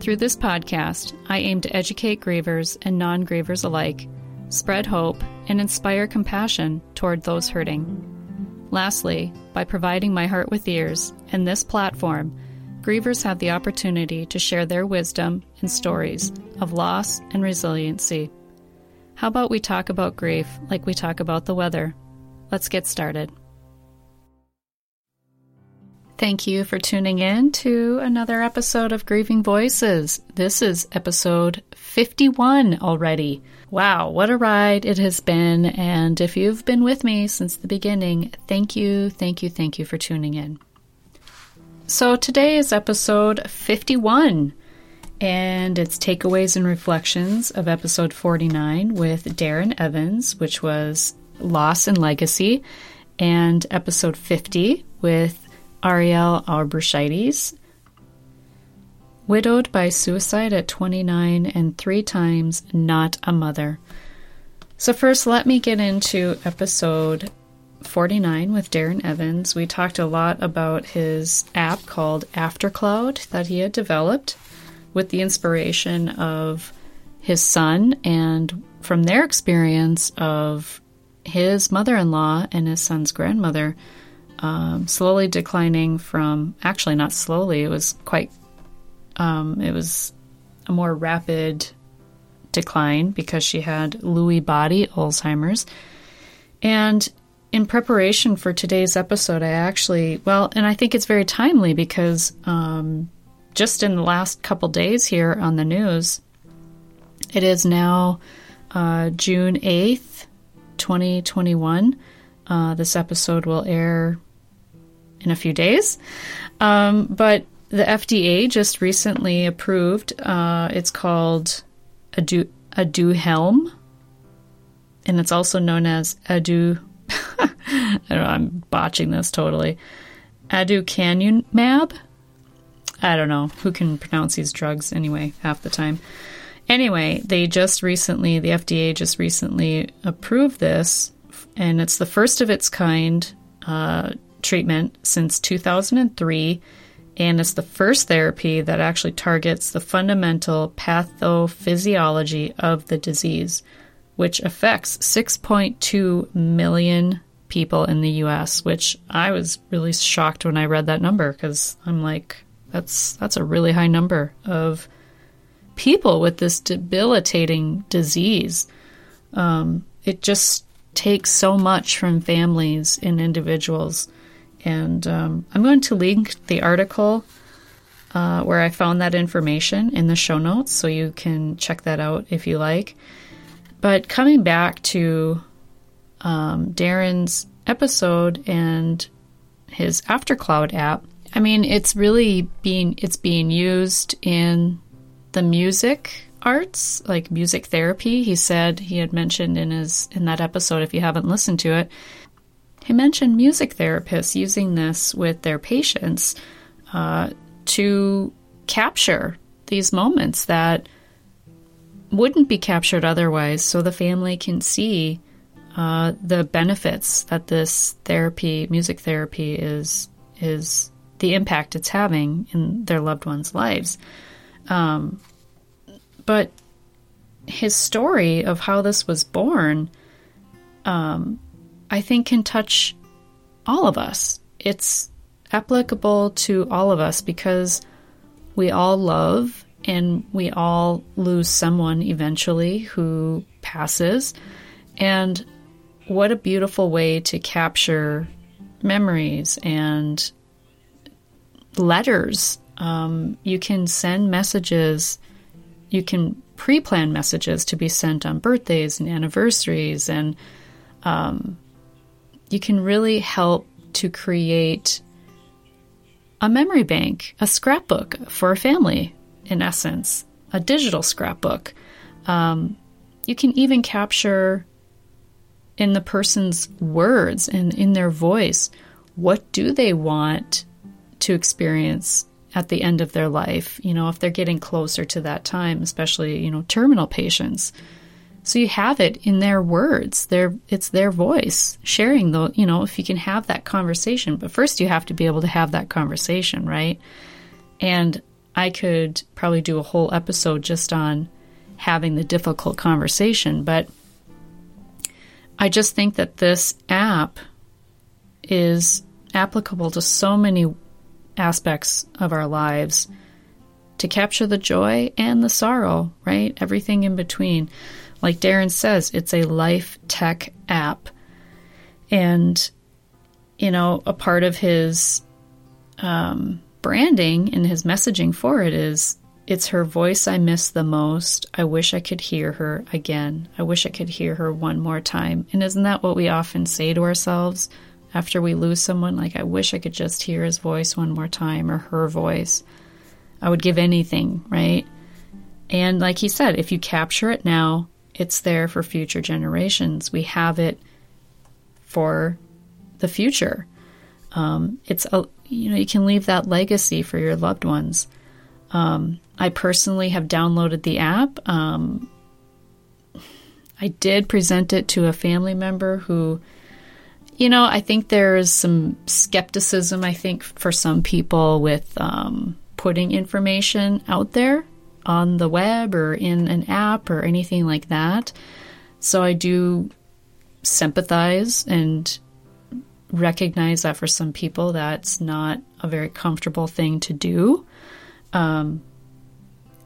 Through this podcast, I aim to educate grievers and non grievers alike spread hope, and inspire compassion toward those hurting. Lastly, by providing my heart with ears and this platform, grievers have the opportunity to share their wisdom and stories of loss and resiliency. How about we talk about grief like we talk about the weather? Let's get started. Thank you for tuning in to another episode of Grieving Voices. This is episode 51 already. Wow, what a ride it has been. And if you've been with me since the beginning, thank you, thank you, thank you for tuning in. So today is episode 51, and it's takeaways and reflections of episode 49 with Darren Evans, which was Loss and Legacy, and episode 50 with Arielle Arborchides, widowed by suicide at 29 and three times not a mother. So, first, let me get into episode 49 with Darren Evans. We talked a lot about his app called AfterCloud that he had developed with the inspiration of his son and from their experience of his mother in law and his son's grandmother um, slowly declining from actually not slowly it was quite um, it was a more rapid decline because she had Lewy body Alzheimer's. And in preparation for today's episode I actually well and I think it's very timely because um, just in the last couple days here on the news it is now uh, June 8th 2021 uh, this episode will air in a few days. Um, but the FDA just recently approved. Uh, it's called Adu Aduhelm, and it's also known as Adu. I don't know. I'm botching this totally. Aducanumab. I don't know who can pronounce these drugs anyway. Half the time. Anyway, they just recently, the FDA just recently approved this, and it's the first of its kind uh, treatment since 2003, and it's the first therapy that actually targets the fundamental pathophysiology of the disease, which affects 6.2 million people in the US, which I was really shocked when I read that number because I'm like, that's that's a really high number of people with this debilitating disease. Um, it just takes so much from families and individuals and um, I'm going to link the article uh, where I found that information in the show notes so you can check that out if you like. But coming back to um, Darren's episode and his AfterCloud app, I mean, it's really being it's being used in the music arts, like music therapy. He said he had mentioned in his in that episode. If you haven't listened to it, he mentioned music therapists using this with their patients uh, to capture these moments that wouldn't be captured otherwise, so the family can see uh, the benefits that this therapy, music therapy, is is the impact it's having in their loved ones' lives. Um, but his story of how this was born um, I think can touch all of us. It's applicable to all of us because we all love and we all lose someone eventually who passes. And what a beautiful way to capture memories and letters. Um, you can send messages, you can pre plan messages to be sent on birthdays and anniversaries and um, you can really help to create a memory bank, a scrapbook for a family, in essence. a digital scrapbook. Um, you can even capture in the person's words and in their voice what do they want to experience at the end of their life, you know, if they're getting closer to that time, especially, you know, terminal patients. So you have it in their words. Their it's their voice sharing the, you know, if you can have that conversation. But first you have to be able to have that conversation, right? And I could probably do a whole episode just on having the difficult conversation, but I just think that this app is applicable to so many aspects of our lives to capture the joy and the sorrow, right? Everything in between. Like Darren says, it's a life tech app. And, you know, a part of his um, branding and his messaging for it is it's her voice I miss the most. I wish I could hear her again. I wish I could hear her one more time. And isn't that what we often say to ourselves after we lose someone? Like, I wish I could just hear his voice one more time or her voice. I would give anything, right? And like he said, if you capture it now, it's there for future generations. We have it for the future. Um, it's a, you know you can leave that legacy for your loved ones. Um, I personally have downloaded the app. Um, I did present it to a family member who, you know, I think there is some skepticism. I think for some people with um, putting information out there on the web or in an app or anything like that. So I do sympathize and recognize that for some people that's not a very comfortable thing to do. Um,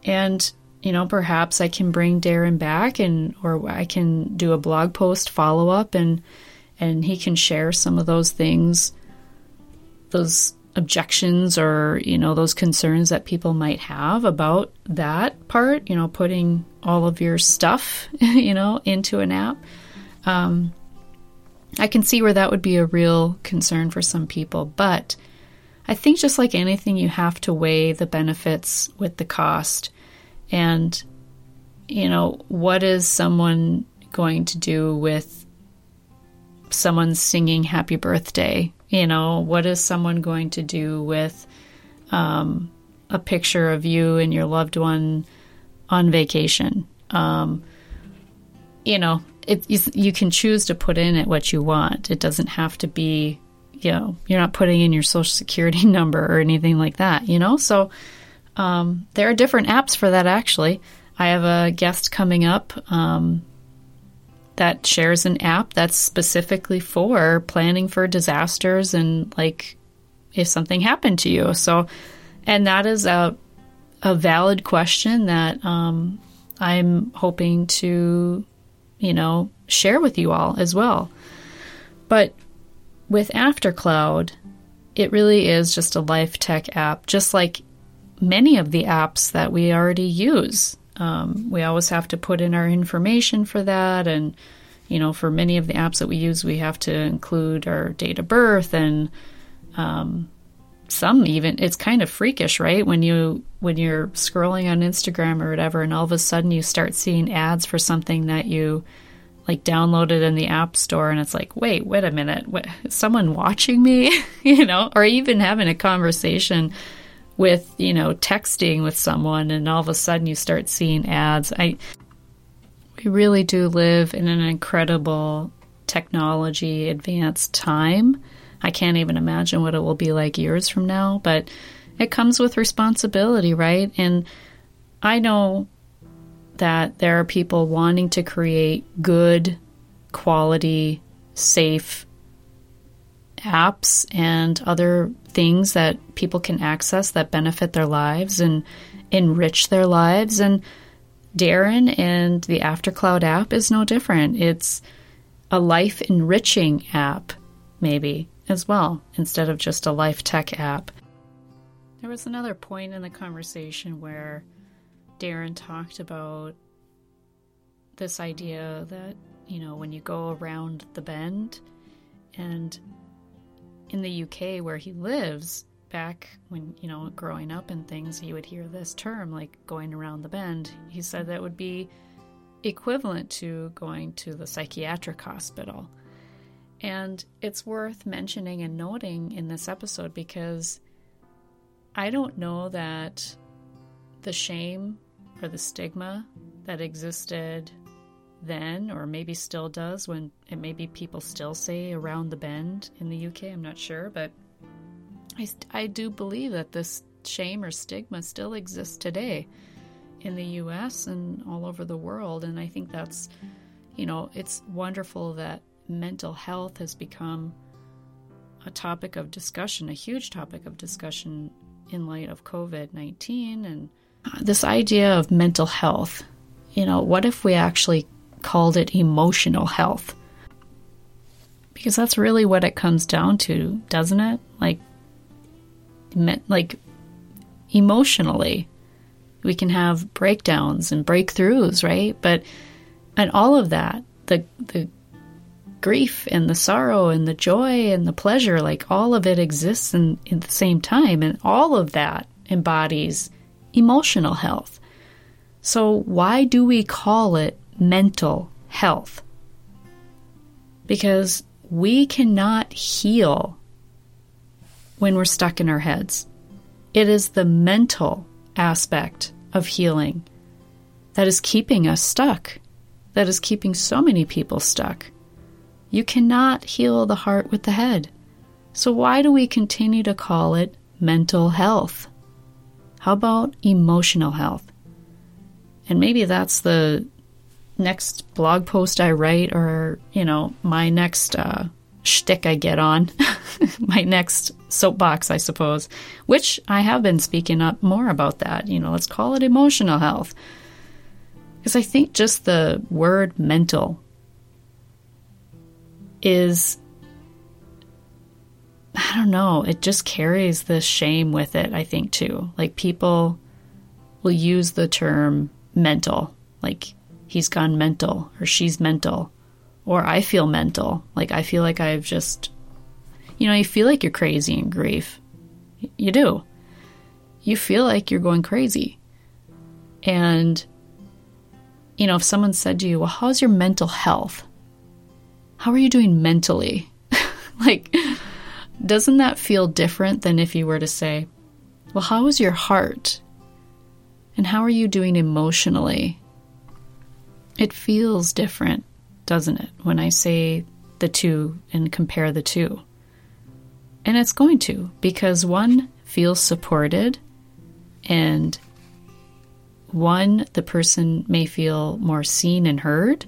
and you know, perhaps I can bring Darren back and or I can do a blog post follow up and and he can share some of those things those objections or you know those concerns that people might have about that part you know putting all of your stuff you know into an app um, I can see where that would be a real concern for some people, but I think just like anything, you have to weigh the benefits with the cost. And, you know, what is someone going to do with someone singing happy birthday? You know, what is someone going to do with um, a picture of you and your loved one on vacation? Um, you know, it, you can choose to put in it what you want. It doesn't have to be, you know, you're not putting in your social security number or anything like that, you know? So um, there are different apps for that actually. I have a guest coming up um, that shares an app that's specifically for planning for disasters and like if something happened to you. So, and that is a, a valid question that um, I'm hoping to you know, share with you all as well. But with AfterCloud, it really is just a life tech app, just like many of the apps that we already use. Um, we always have to put in our information for that. And, you know, for many of the apps that we use, we have to include our date of birth and um, some even it's kind of freakish right? When you when you're scrolling on instagram or whatever and all of a sudden you start seeing ads for something that you like downloaded in the app store and it's like wait wait a minute. Someone watching me? You know or even having a conversation with you know texting with someone and all of a sudden you start seeing ads i we really do live in an incredible technology advanced time I can't even imagine what it will be like years from now, but it comes with responsibility, right? And I know that there are people wanting to create good, quality, safe apps and other things that people can access that benefit their lives and enrich their lives. And Darren and the AfterCloud app is no different. It's a life enriching app, maybe as well, instead of just a life tech app. There was another point in the conversation where Darren talked about this idea that, you know, when you go around the bend, and in the UK where he lives, back when, you know, growing up and things, he would hear this term like going around the bend. He said that would be equivalent to going to the psychiatric hospital. And it's worth mentioning and noting in this episode because I don't know that the shame or the stigma that existed then, or maybe still does when it maybe people still say around the bend in the UK, I'm not sure, but I, I do believe that this shame or stigma still exists today in the US and all over the world. And I think that's, you know, it's wonderful that mental health has become a topic of discussion, a huge topic of discussion in light of COVID 19 and this idea of mental health. You know, what if we actually called it emotional health? Because that's really what it comes down to, doesn't it? Like, like emotionally, we can have breakdowns and breakthroughs, right? But and all of that, the the grief and the sorrow and the joy and the pleasure, like all of it exists in, in the same time, and all of that embodies emotional health. So why do we call it mental health? Because we cannot heal when we're stuck in our heads. It is the mental aspect of healing that is keeping us stuck, that is keeping so many people stuck. You cannot heal the heart with the head. So, why do we continue to call it mental health? How about emotional health? And maybe that's the next blog post I write, or, you know, my next uh, shtick I get on, my next soapbox, I suppose, which I have been speaking up more about that. You know, let's call it emotional health. Because I think just the word mental is, I don't know, it just carries the shame with it, I think, too. Like people will use the term mental, like he's gone mental or she's mental or I feel mental. Like I feel like I've just, you know, you feel like you're crazy in grief. You do. You feel like you're going crazy. And, you know, if someone said to you, well, how's your mental health? How are you doing mentally? like, doesn't that feel different than if you were to say, well, how is your heart? And how are you doing emotionally? It feels different doesn't it, when I say the two and compare the two? And it's going to, because one feels supported, and one, the person may feel more seen and heard,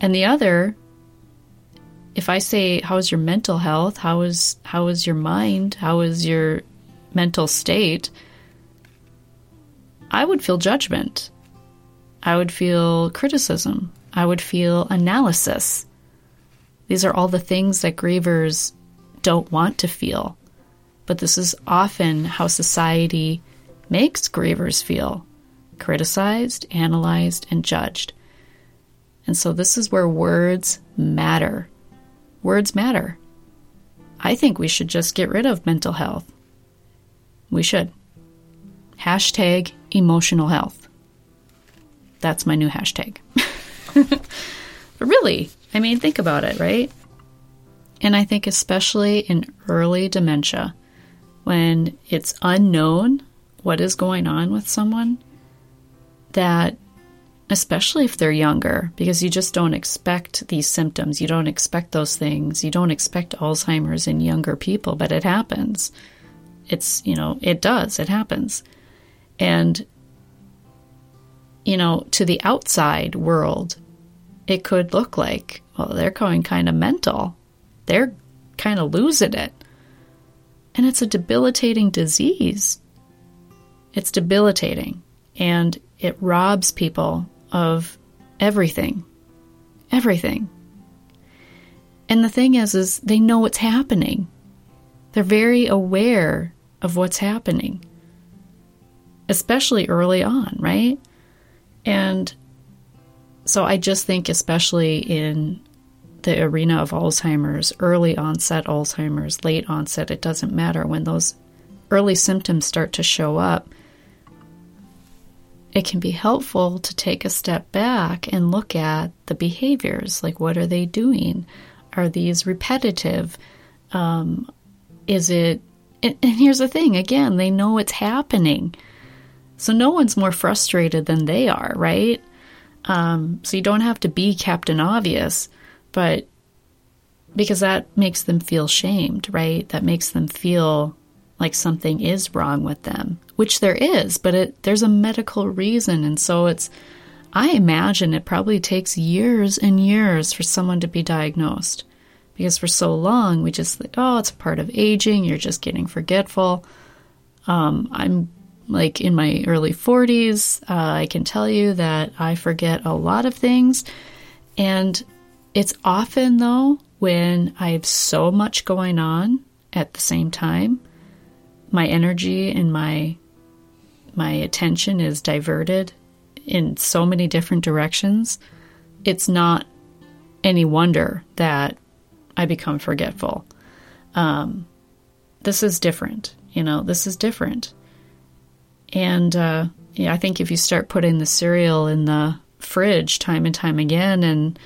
and the other, if I say, How is your mental health? How is, how is your mind? How is your mental state? I would feel judgment. I would feel criticism. I would feel analysis. These are all the things that grievers don't want to feel. But this is often how society makes grievers feel criticized, analyzed, and judged. And so this is where words matter. Words matter. I think we should just get rid of mental health. We should. Hashtag emotional health. That's my new hashtag. but really, I mean, think about it, right? And I think, especially in early dementia, when it's unknown what is going on with someone, that especially if they're younger, because you just don't expect these symptoms, you don't expect those things, you don't expect Alzheimer's in younger people, but it happens. It's, you know, it does, it happens. And, you know, to the outside world, it could look like, well, they're going kind of mental. They're kind of losing it. And it's a debilitating disease. It's debilitating. And it robs people of everything. Everything. And the thing is, is they know what's happening. They're very aware of what's happening, especially early on, right? And so I just think, especially in the arena of Alzheimer's, early onset Alzheimer's, late onset, it doesn't matter when those early symptoms start to show up, it can be helpful to take a step back and look at the behaviors. Like, what are they doing? Are these repetitive? Um, is it. And, here's the thing again, they know it's happening. So no one's more frustrated than they are, right? Um, so you don't have to be Captain Obvious, but because that makes them feel shamed, right? That makes them feel like something is wrong with them, which there is, but it, there's a medical reason. And so it's, I imagine it probably takes years and years for someone to be diagnosed because for so long we just think, oh, it's a part of aging, you're just getting forgetful. Um, I'm like in my early 40s, uh, I can tell you that I forget a lot of things. And it's often, though, when I have so much going on at the same time my energy and my my attention is diverted in so many different directions, it's not any wonder that I become forgetful. Um, this is different, you know. This is different, and uh, yeah, I think if you start putting the cereal in the fridge time and time again and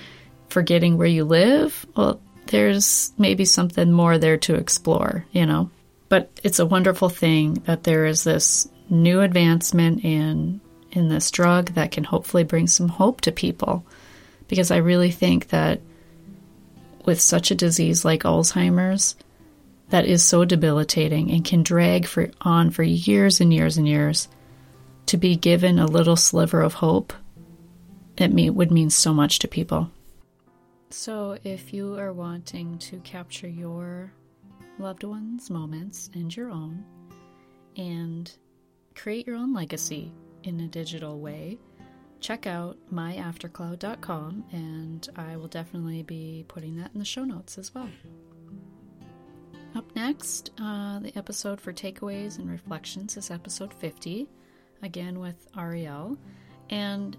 forgetting where you live, well, there's maybe something more there to explore, you know. But it's a wonderful thing that there is this new advancement in in this drug that can hopefully bring some hope to people because I really think that with such a disease like Alzheimer's that is so debilitating and can drag for on for years and years and years to be given a little sliver of hope it would mean so much to people. So if you are wanting to capture your loved ones' moments and your own, and create your own legacy in a digital way, check out myaftercloud.com and I will definitely be putting that in the show notes as well. Up next, uh, the episode for takeaways and reflections is episode 50, again with Arielle. And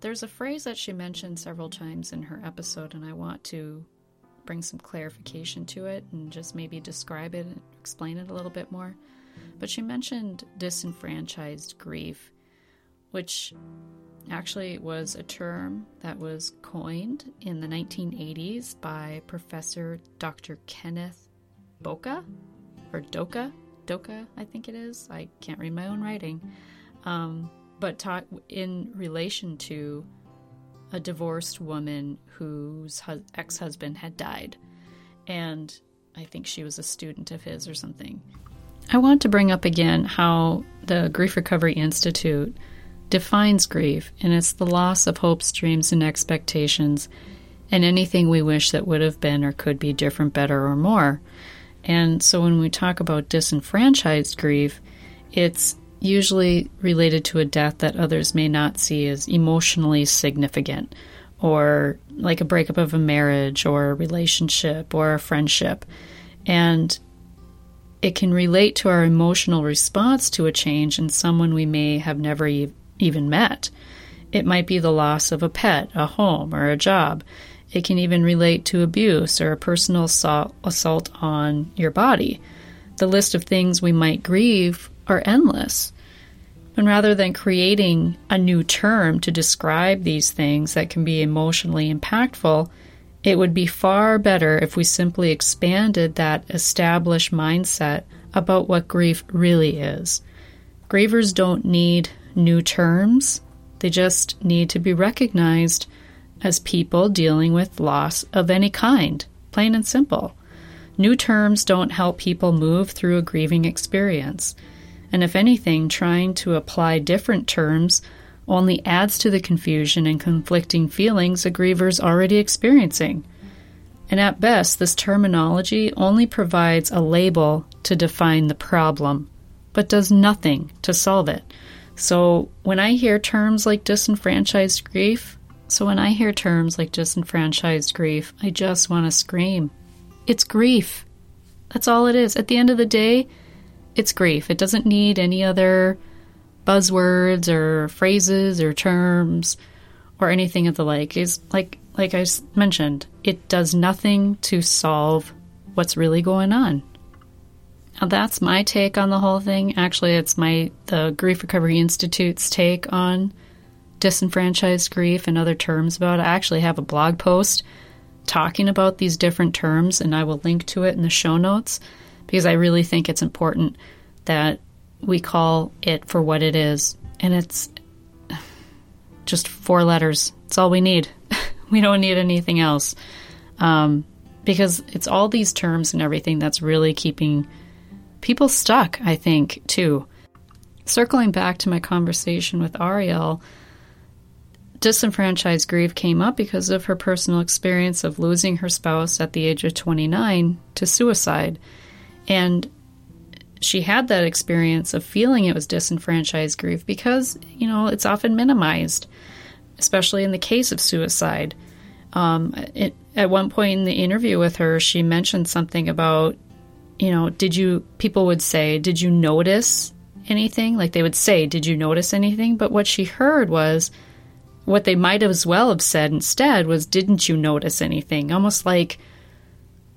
there's a phrase that she mentioned several times in her episode, and I want to bring some clarification to it and just maybe describe it and explain it a little bit more. But she mentioned disenfranchised grief, which actually it was a term that was coined in the 1980s by Professor Dr. Kenneth Boka or Doka. Doka, I think it is. I can't read my own writing. Um, but taught in relation to a divorced woman whose hu- ex husband had died. And I think she was a student of his or something. I want to bring up again how the Grief Recovery Institute defines grief, and it's the loss of hopes, dreams, and expectations, and anything we wish that would have been or could be different, better, or more. And so when we talk about disenfranchised grief, it's usually related to a death that others may not see as emotionally significant, or like a breakup of a marriage, or a relationship, or a friendship. And it can relate to our emotional response to a change in someone we may have never e- even met. It might be the loss of a pet, a home, or a job. It can even relate to abuse or a personal assault, on your body. The list of things we might grieve are endless. And rather than creating a new term to describe these things that can be emotionally impactful, it would be far better if we simply expanded that established mindset about what grief really is. Grievers don't need new terms, they just need to be recognized as people dealing with loss of any kind, plain and simple. New terms don't help people move through a grieving experience and if anything, trying to apply different terms only adds to the confusion and conflicting feelings a griever's already experiencing. And at best, this terminology only provides a label to define the problem, but does nothing to solve it. So when I hear terms like disenfranchised grief, so when I hear terms like disenfranchised grief, I just want to scream. It's grief. That's all it is. At the end of the day, it's grief. It doesn't need any other buzzwords or phrases or terms or anything of the like. Is like like I mentioned, it does nothing to solve what's really going on. That's my take on the whole thing. Actually, it's my the Grief Recovery Institute's take on disenfranchised grief and other terms about it. I actually have a blog post talking about these different terms, and I will link to it in the show notes because I really think it's important that we call it for what it is. And it's just four letters. It's all we need. we don't need anything else. Um, because it's all these terms and everything that's really keeping people stuck, I think, too. Circling back to my conversation with Arielle, disenfranchised grief came up because of her personal experience of losing her spouse at the age of 29 to suicide. And she had that experience of feeling it was disenfranchised grief because, you know, it's often minimized, especially in the case of suicide. Um, it, at one point in the interview with her, she mentioned something about, you know, did you, people would say, did you notice anything? Like they would say, did you notice anything? But what she heard was, what they might as well have said instead was, didn't you notice anything? Almost like,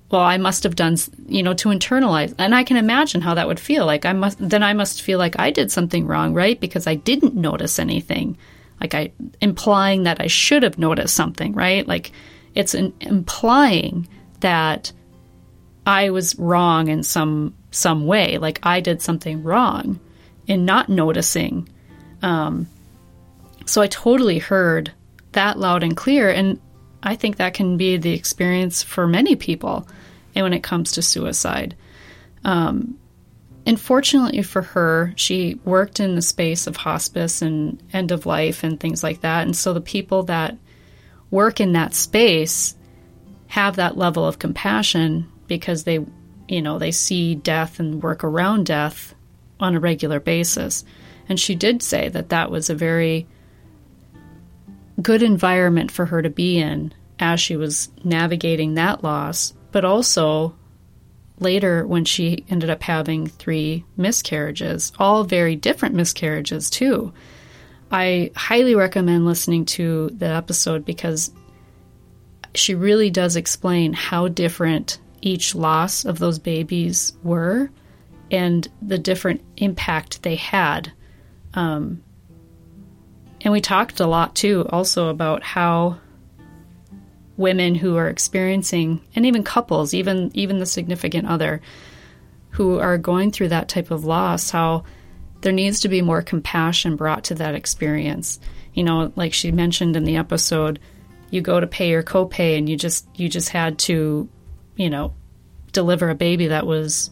well, I must have done, you know, to internalize. And I can imagine how that would feel. Like I must, then I must feel like I did something wrong, right? Because I didn't notice anything. Like I, implying that I should have noticed something, right? Like it's implying that I was wrong in some, some way. Like I did something wrong in not noticing, um, so I totally heard that loud and clear. And I think that can be the experience for many people and when it comes to suicide. Um, unfortunately for her, she worked in the space of hospice and end of life and things like that. And so the people that work in that space have that level of compassion because they, you know, they see death and work around death on a regular basis. And she did say that that was a very good environment for her to be in as she was navigating that loss, but also later when she ended up having three miscarriages, all very different miscarriages, too. I highly recommend listening to the episode because she really does explain how different each loss of those babies were and the different impact they had um, and we talked a lot too, also about how women who are experiencing, and even couples, even even the significant other, who are going through that type of loss, how there needs to be more compassion brought to that experience. You know, like she mentioned in the episode, you go to pay your copay, and you just you just had to, you know, deliver a baby that was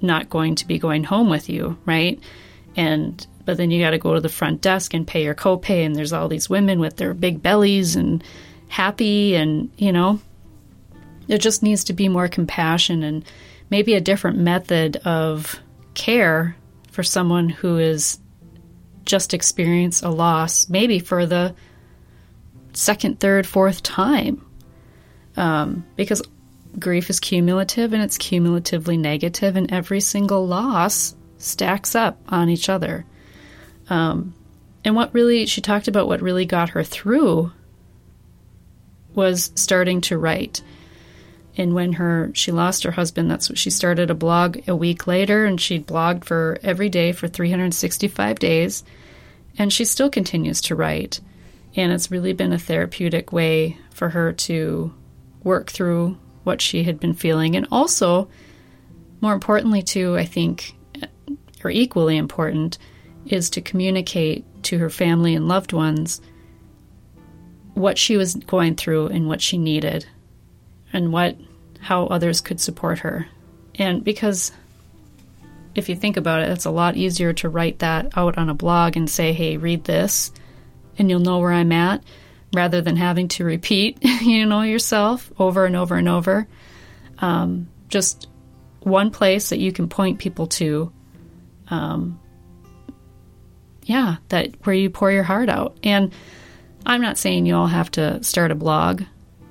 not going to be going home with you, right? And but then you got to go to the front desk and pay your copay, and there's all these women with their big bellies and happy, and you know, there just needs to be more compassion and maybe a different method of care for someone who is just experienced a loss, maybe for the second, third, fourth time. Um, because grief is cumulative and it's cumulatively negative, and every single loss stacks up on each other. Um, and what really, she talked about what really got her through was starting to write. And when her she lost her husband, that's what she started a blog a week later, and she blogged for every day for 365 days, and she still continues to write. And it's really been a therapeutic way for her to work through what she had been feeling, and also, more importantly, too, I think, or equally important, is to communicate to her family and loved ones what she was going through and what she needed and what how others could support her. And because if you think about it, it's a lot easier to write that out on a blog and say, "Hey, read this," and you'll know where I'm at, rather than having to repeat, you know, yourself over and over and over. Um, just one place that you can point people to um, yeah, that where you pour your heart out. And I'm not saying you all have to start a blog.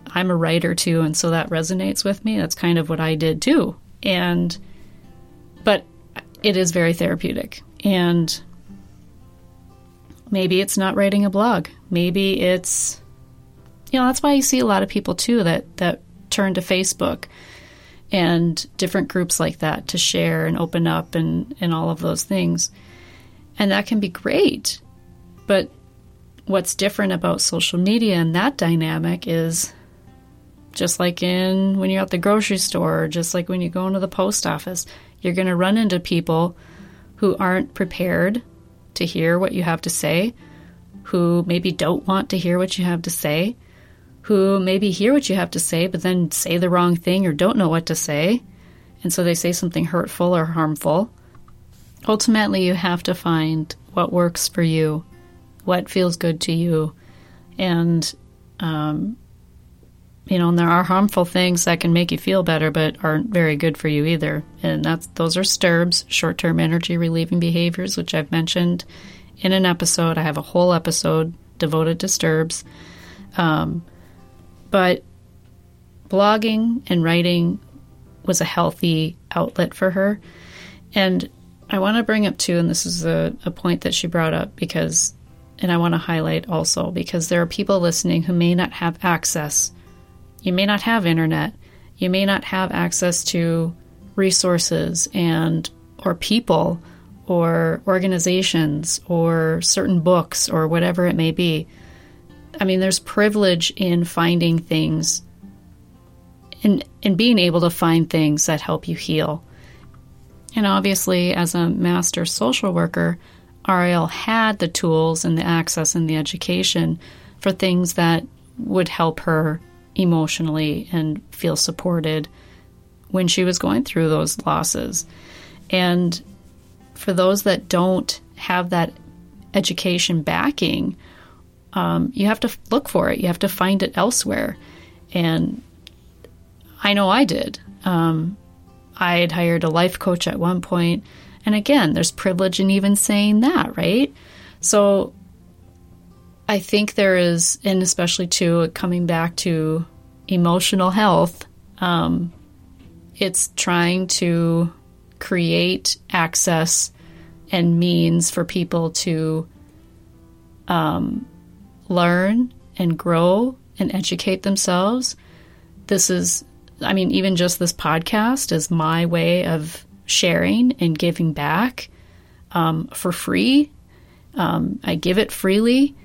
I'm a writer too, and so that resonates with me. That's kind of what I did too. And but it is very therapeutic. And maybe it's not writing a blog. Maybe it's you know, that's why you see a lot of people too that that turn to Facebook and different groups like that to share and open up and, and all of those things. And that can be great. But what's different about social media and that dynamic is just like in when you're at the grocery store, just like when you go into the post office, you're going to run into people who aren't prepared to hear what you have to say, who maybe don't want to hear what you have to say, who maybe hear what you have to say, but then say the wrong thing or don't know what to say. And so they say something hurtful or harmful. Ultimately, you have to find what works for you, what feels good to you. And, um, you know, and there are harmful things that can make you feel better, but aren't very good for you either. And that's those are STERBs, short-term energy relieving behaviors, which I've mentioned in an episode. I have a whole episode devoted to STERBs. Um, but blogging and writing was a healthy outlet for her. And I want to bring up too, and this is a, a point that she brought up because, and I want to highlight also because there are people listening who may not have access. You may not have internet. You may not have access to resources and or people or organizations or certain books or whatever it may be. I mean, there's privilege in finding things and in being able to find things that help you heal. And obviously, as a master social worker, Arielle had the tools and the access and the education for things that would help her emotionally and feel supported when she was going through those losses. And for those that don't have that education backing, um, you have to look for it. You have to find it elsewhere. And I know I did. Um, I had hired a life coach at one point, and again, there's privilege in even saying that, right? So I think there is, and especially too, coming back to emotional health, um, it's trying to create access and means for people to um, learn and grow and educate themselves. This is, I mean, even just this podcast is my way of sharing and giving back um, for free. Um, I give it freely.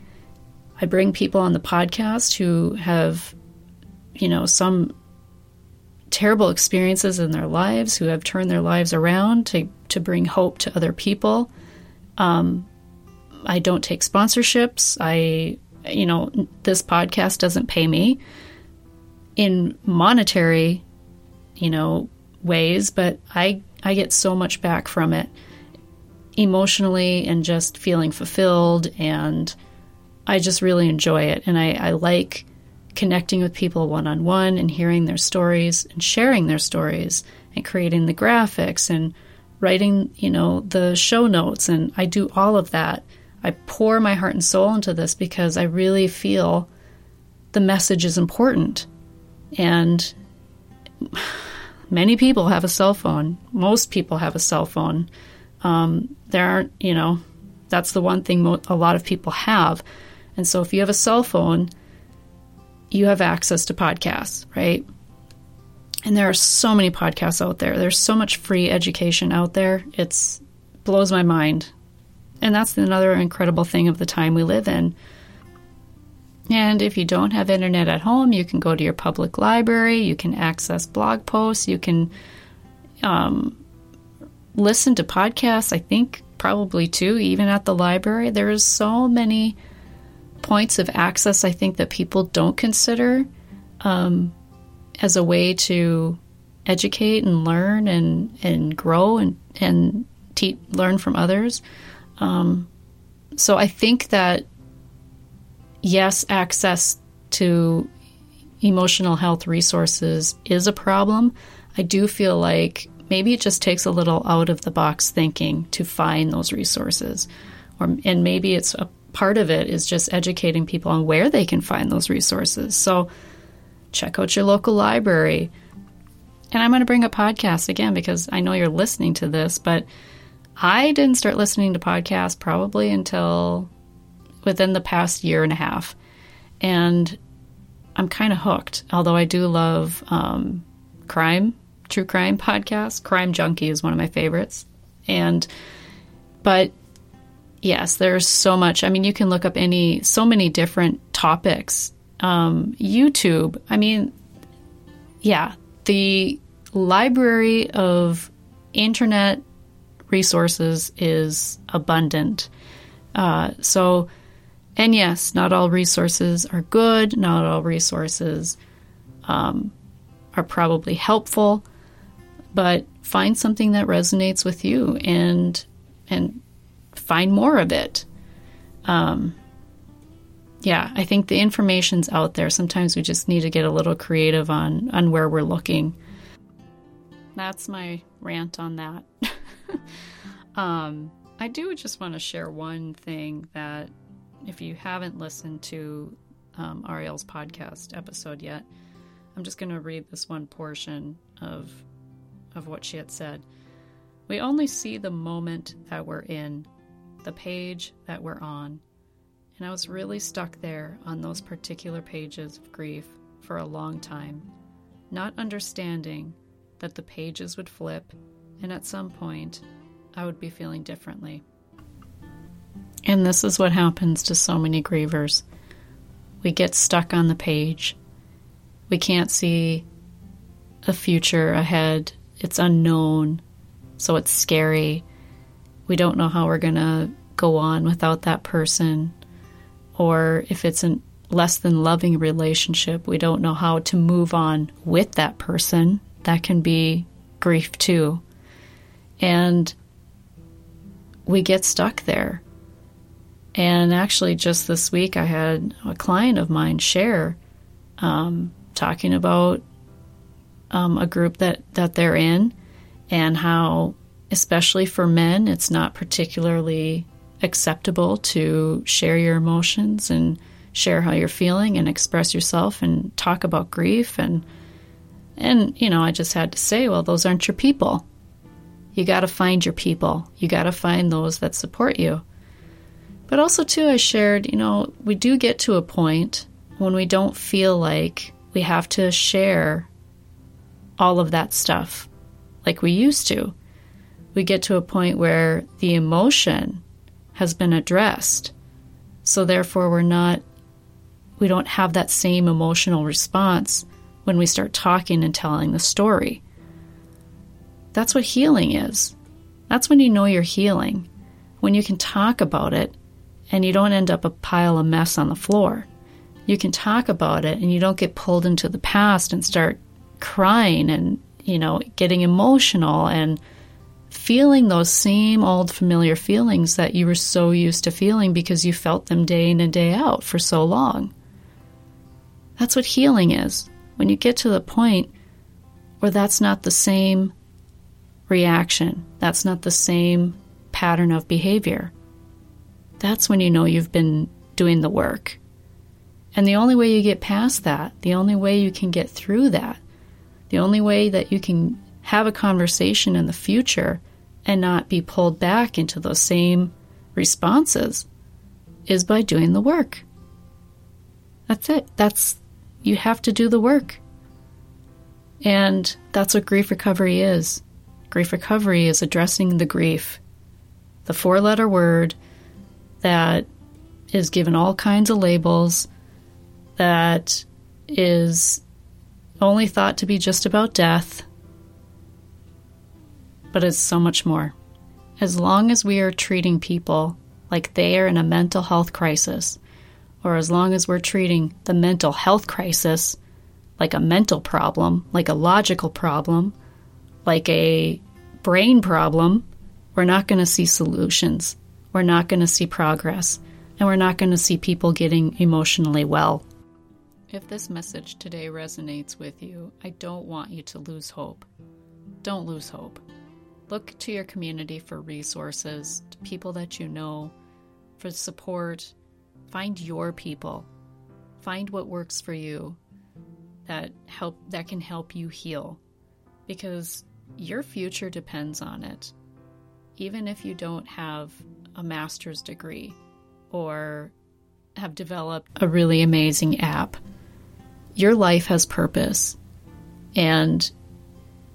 I bring people on the podcast who have, you know, some terrible experiences in their lives, who have turned their lives around to, to bring hope to other people. Um, I don't take sponsorships. I you know, this podcast doesn't pay me in monetary, you know, ways, but I I get so much back from it emotionally and just feeling fulfilled and I just really enjoy it and I, I like connecting with people one on one and hearing their stories and sharing their stories and creating the graphics and writing, you know, the show notes and I do all of that I pour my heart and soul into this because I really feel the message is important. And many people have a cell phone. Most people have a cell phone. Um, there aren't, you know, that's the one thing mo- a lot of people have. And so if you have a cell phone, you have access to podcasts, right? And there are so many podcasts out there. There's so much free education out there. It's blows my mind and that's another incredible thing of the time we live in. And if you don't have internet at home, you can go to your public library, you can access blog posts, you can um, listen to podcasts, I think probably too, even at the library. There is so many points of access I think that people don't consider um, as a way to educate and learn and, and grow and, and te- learn from others. Um, so I think that, yes, access to emotional health resources is a problem. I do feel like maybe it just takes a little out of the box thinking to find those resources. Or, and maybe it's a part of it is just educating people on where they can find those resources. So check out your local library. And I'm going to bring a podcast again because I know you're listening to this, but I didn't start listening to podcasts probably until within the past year and a half. And I'm kind of hooked, although I do love um, crime true crime podcasts. Crime Junkie is one of my favorites. And, but yes, there's so much. I mean, you can look up any, so many different topics. Um, YouTube, I mean, yeah, the library of internet resources is abundant. Uh, so, and yes, not all resources are good, not all resources um, are probably helpful, but find something that resonates with you and and find more of it. Um, yeah, I think the information's out there. Sometimes we just need to get a little creative on on where we're looking. That's my rant on that. um, I do just want to share one thing that if you haven't listened to um, Arielle's podcast episode yet, I'm just going to read this one portion of of what she had said. We only see the moment that we're in, the page that we're on. And I was really stuck there on those particular pages of grief for a long time, not understanding that the pages would flip and at some point I would be feeling differently. And this is what happens to so many grievers. We get stuck on the page. We can't see a future ahead. It's unknown, so it's scary. We don't know how we're going to go on without that person. Or if it's a less than loving relationship, we don't know how to move on with that person. That can be grief too. And we get stuck there. And actually, just this week, I had a client of mine share um, talking about um, a group that, that they're in and how, especially for men, it's not particularly acceptable to share your emotions and share how you're feeling and express yourself and talk about grief and and you know I just had to say well those aren't your people you got to find your people. You got to find those that support you. But also, too, I shared, you know, we do get to a point when we don't feel like we have to share all of that stuff like we used to. We get to a point where the emotion has been addressed. So, therefore, we're not, we don't have that same emotional response when we start talking and telling the story. That's what healing is. That's when you know you're healing, when you can talk about it and you don't end up a pile of mess on the floor. You can talk about it and you don't get pulled into the past and start crying and, you know, getting emotional and feeling those same old familiar feelings that you were so used to feeling because you felt them day in and day out for so long. That's what healing is. When you get to the point where that's not the same reaction. That's not the same pattern of behavior. That's when you know you've been doing the work. And the only way you get past that, the only way you can get through that, the only way that you can have a conversation in the future and not be pulled back into those same responses is by doing the work. That's it. That's you have to do the work. And that's what grief recovery is. Grief recovery is addressing the grief, the four letter word that is given all kinds of labels, that is only thought to be just about death, but it's so much more. As long as we are treating people like they are in a mental health crisis, or as long as we're treating the mental health crisis like a mental problem, like a logical problem, like a brain problem, we're not going to see solutions. We're not going to see progress. And we're not going to see people getting emotionally well. If this message today resonates with you, I don't want you to lose hope. Don't lose hope. Look to your community for resources, to people that you know, for support. Find your people. Find what works for you that help that can help you heal. Because your future depends on it. Even if you don't have a master's degree or have developed a really amazing app, your life has purpose. And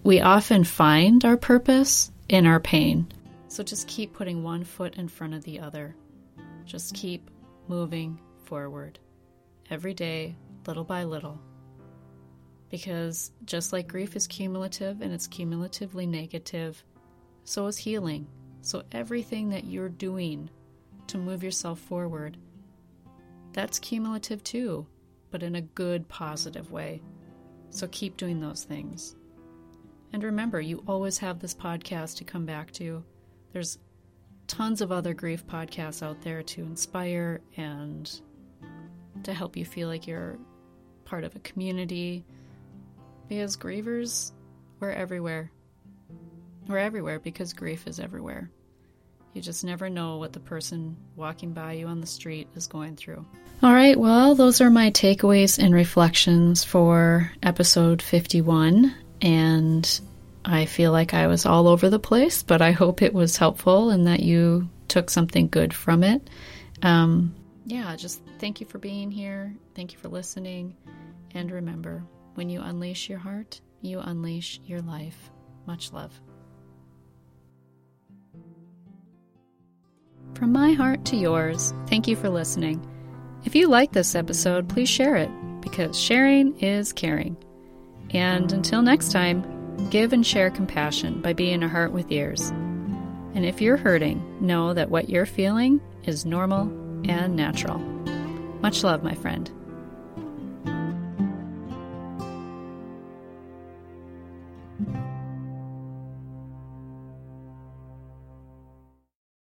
we often find our purpose in our pain. So just keep putting one foot in front of the other. Just keep moving forward every day, little by little. Because just like grief is cumulative and it's cumulatively negative, so is healing. So everything that you're doing to move yourself forward, that's cumulative too, but in a good, positive way. So keep doing those things. And remember, you always have this podcast to come back to. There's tons of other grief podcasts out there to inspire and to help you feel like you're part of a community. Because grievers, we're everywhere. We're everywhere because grief is everywhere. You just never know what the person walking by you on the street is going through. All right, well, those are my takeaways and reflections for episode 51. And I feel like I was all over the place, but I hope it was helpful and that you took something good from it. Um, yeah, just thank you for being here. Thank you for listening. And remember, when you unleash your heart, you unleash your life. Much love. From my heart to yours, thank you for listening. If you like this episode, please share it because sharing is caring. And until next time, give and share compassion by being a heart with ears. And if you're hurting, know that what you're feeling is normal and natural. Much love, my friend.